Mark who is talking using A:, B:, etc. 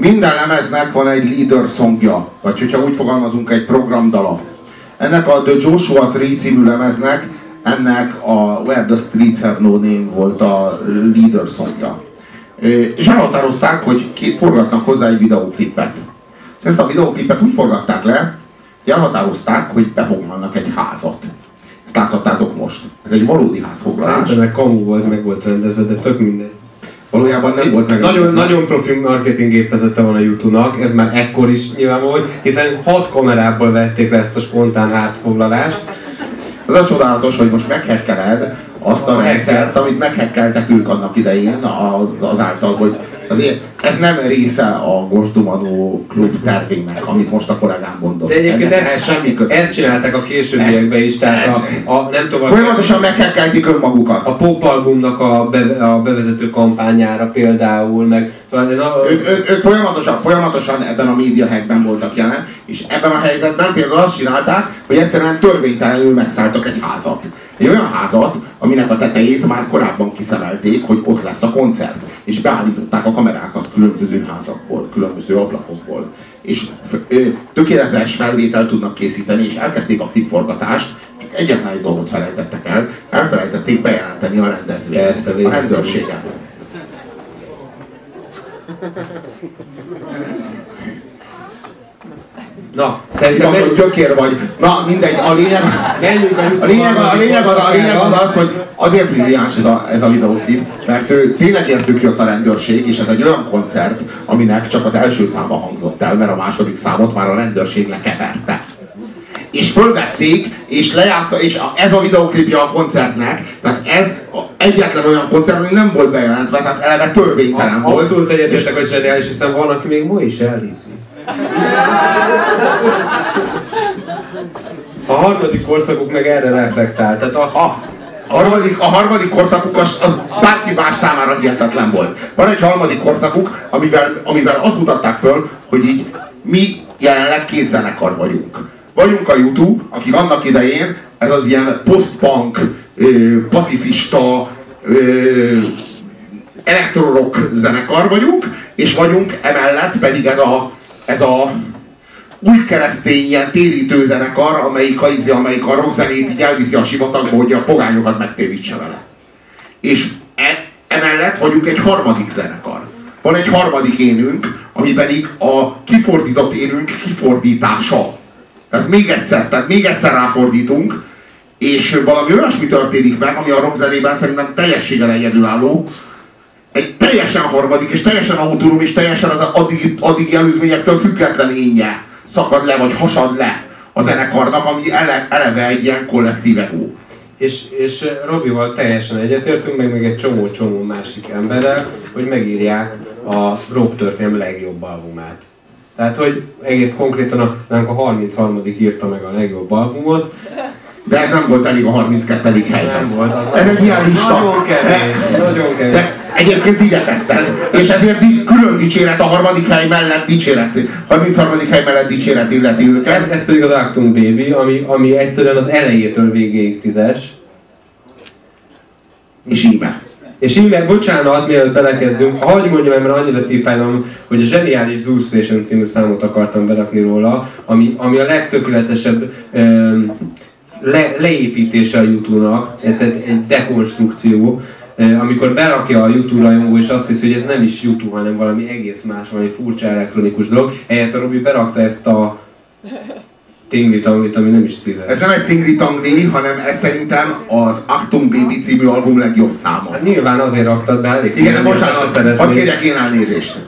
A: minden lemeznek van egy leader songja, vagy hogyha úgy fogalmazunk, egy programdala. Ennek a The Joshua Tree című lemeznek, ennek a Where the Streets Have No Name volt a leader songja. És elhatározták, hogy két forgatnak hozzá egy videóklipet. És ezt a videóklipet úgy forgatták le, hogy elhatározták, hogy befoglalnak egy házat. Ezt láthattátok most. Ez egy valódi házfoglalás.
B: Szerintem meg kamu volt, meg volt rendezve, de tök minden.
A: Valójában nem volt meg.
B: Nagyon, nagyon profi marketing gépezete van a YouTube-nak, ez már ekkor is nyilván volt, hiszen hat kamerából vették le ezt a spontán házfoglalást.
A: Ez a csodálatos, hogy most meghekkeled azt a rendszert, amit meghekkeltek ők annak idején azáltal, hogy Azért ez nem része a Gosdumanó klub tervének, amit most a kollégám mondott.
B: De egyébként ezt, ez semmi köze. ezt csinálták a későbbiekben is, tehát a, a, nem tudom...
A: Folyamatosan meghekkeltik önmagukat.
B: A Pop albumnak a, be, a bevezető kampányára például, meg...
A: Szóval, na, ők, ők, ők, folyamatosan, folyamatosan ebben a médiahackben voltak jelen, és ebben a helyzetben például azt csinálták, hogy egyszerűen törvénytelenül megszálltak egy házat. Egy olyan házat, aminek a tetejét már korábban kiszemelték, hogy ott lesz a koncert. És beállították a kamerákat különböző házakból, különböző ablakokból. És tökéletes felvételt tudnak készíteni, és elkezdték a klipforgatást, csak egyetlen egy dolgot felejtettek el, elfelejtették bejelenteni a rendezvényt, a rendőrséget.
B: Na, szerintem...
A: Az, hogy gyökér vagy. Na, mindegy, a lényeg... A lényeg, a lényeg, az, a lényeg az, az, hogy azért brilliáns ez a, ez a videóklip, mert ő tényleg értük jött a rendőrség, és ez egy olyan koncert, aminek csak az első száma hangzott el, mert a második számot már a rendőrség lekeverte és fölvették, és lejátsza, és ez a videoklipja a koncertnek, tehát ez egyetlen olyan koncert, ami nem volt bejelentve, tehát eleve törvénytelen volt.
B: Abszolút egyetértek, hogy zseniális, hiszen van, aki még ma is elhiszi. A harmadik korszakuk meg erre reflektál. Tehát a,
A: a, a harmadik, a harmadik korszakuk az, az bárki más számára hihetetlen volt. Van egy harmadik korszakuk, amivel, amivel azt mutatták föl, hogy így mi jelenleg két zenekar vagyunk. Vagyunk a YouTube, akik annak idején ez az ilyen post-punk, pacifista, elektrorock zenekar vagyunk, és vagyunk emellett pedig ez a ez a új keresztény ilyen térítő zenekar, amelyik a, izé, amelyik a rockzenét így elviszi a sivatagba, hogy a pogányokat megtérítse vele. És e, emellett vagyunk egy harmadik zenekar. Van egy harmadik énünk, ami pedig a kifordított énünk kifordítása. Tehát még egyszer, tehát még egyszer ráfordítunk, és valami olyasmi történik meg, ami a rockzenében szerintem teljességgel egyedülálló, egy teljesen harmadik, és teljesen autonóm, és teljesen az addig, addig előzményektől független énje szakad le, vagy hasad le a zenekarnak, ami ele, eleve egy ilyen kollektív ego.
B: És, és Robival teljesen egyetértünk, meg még egy csomó-csomó másik emberrel, hogy megírják a rock történelem legjobb albumát. Tehát, hogy egész konkrétan a, a 33. írta meg a legjobb albumot,
A: de ez nem volt elég a 32. helyhez. Nem volt. Ez egy ilyen lista.
B: Nagyon kevés. nagyon kevés. De
A: egyébként igyekeztek. És ezért külön dicséret a harmadik hely mellett dicséret. 33. hely mellett dicséret illeti őket.
B: Ez, ez pedig az Actum Baby, ami, ami egyszerűen az elejétől végéig tízes.
A: És íme.
B: És íme, bocsánat, mielőtt belekezdünk, hagyj mondjam mert annyira szívfájdalom, hogy a zseniális Zoo Station című számot akartam berakni róla, ami, ami a legtökéletesebb um, le, leépítése a YouTube-nak, tehát egy dekonstrukció, amikor berakja a YouTube rajongó és azt hiszi, hogy ez nem is YouTube, hanem valami egész más, valami furcsa elektronikus dolog. Ehelyett a Robi berakta ezt a Tingli Tanglit, ami nem is tízes.
A: Ez nem egy Tingli Tangli, hanem ez szerintem az Actum Baby című album legjobb száma.
B: Hát nyilván azért raktad be, elég.
A: Igen, bocsánat, hadd kérjek én elnézést.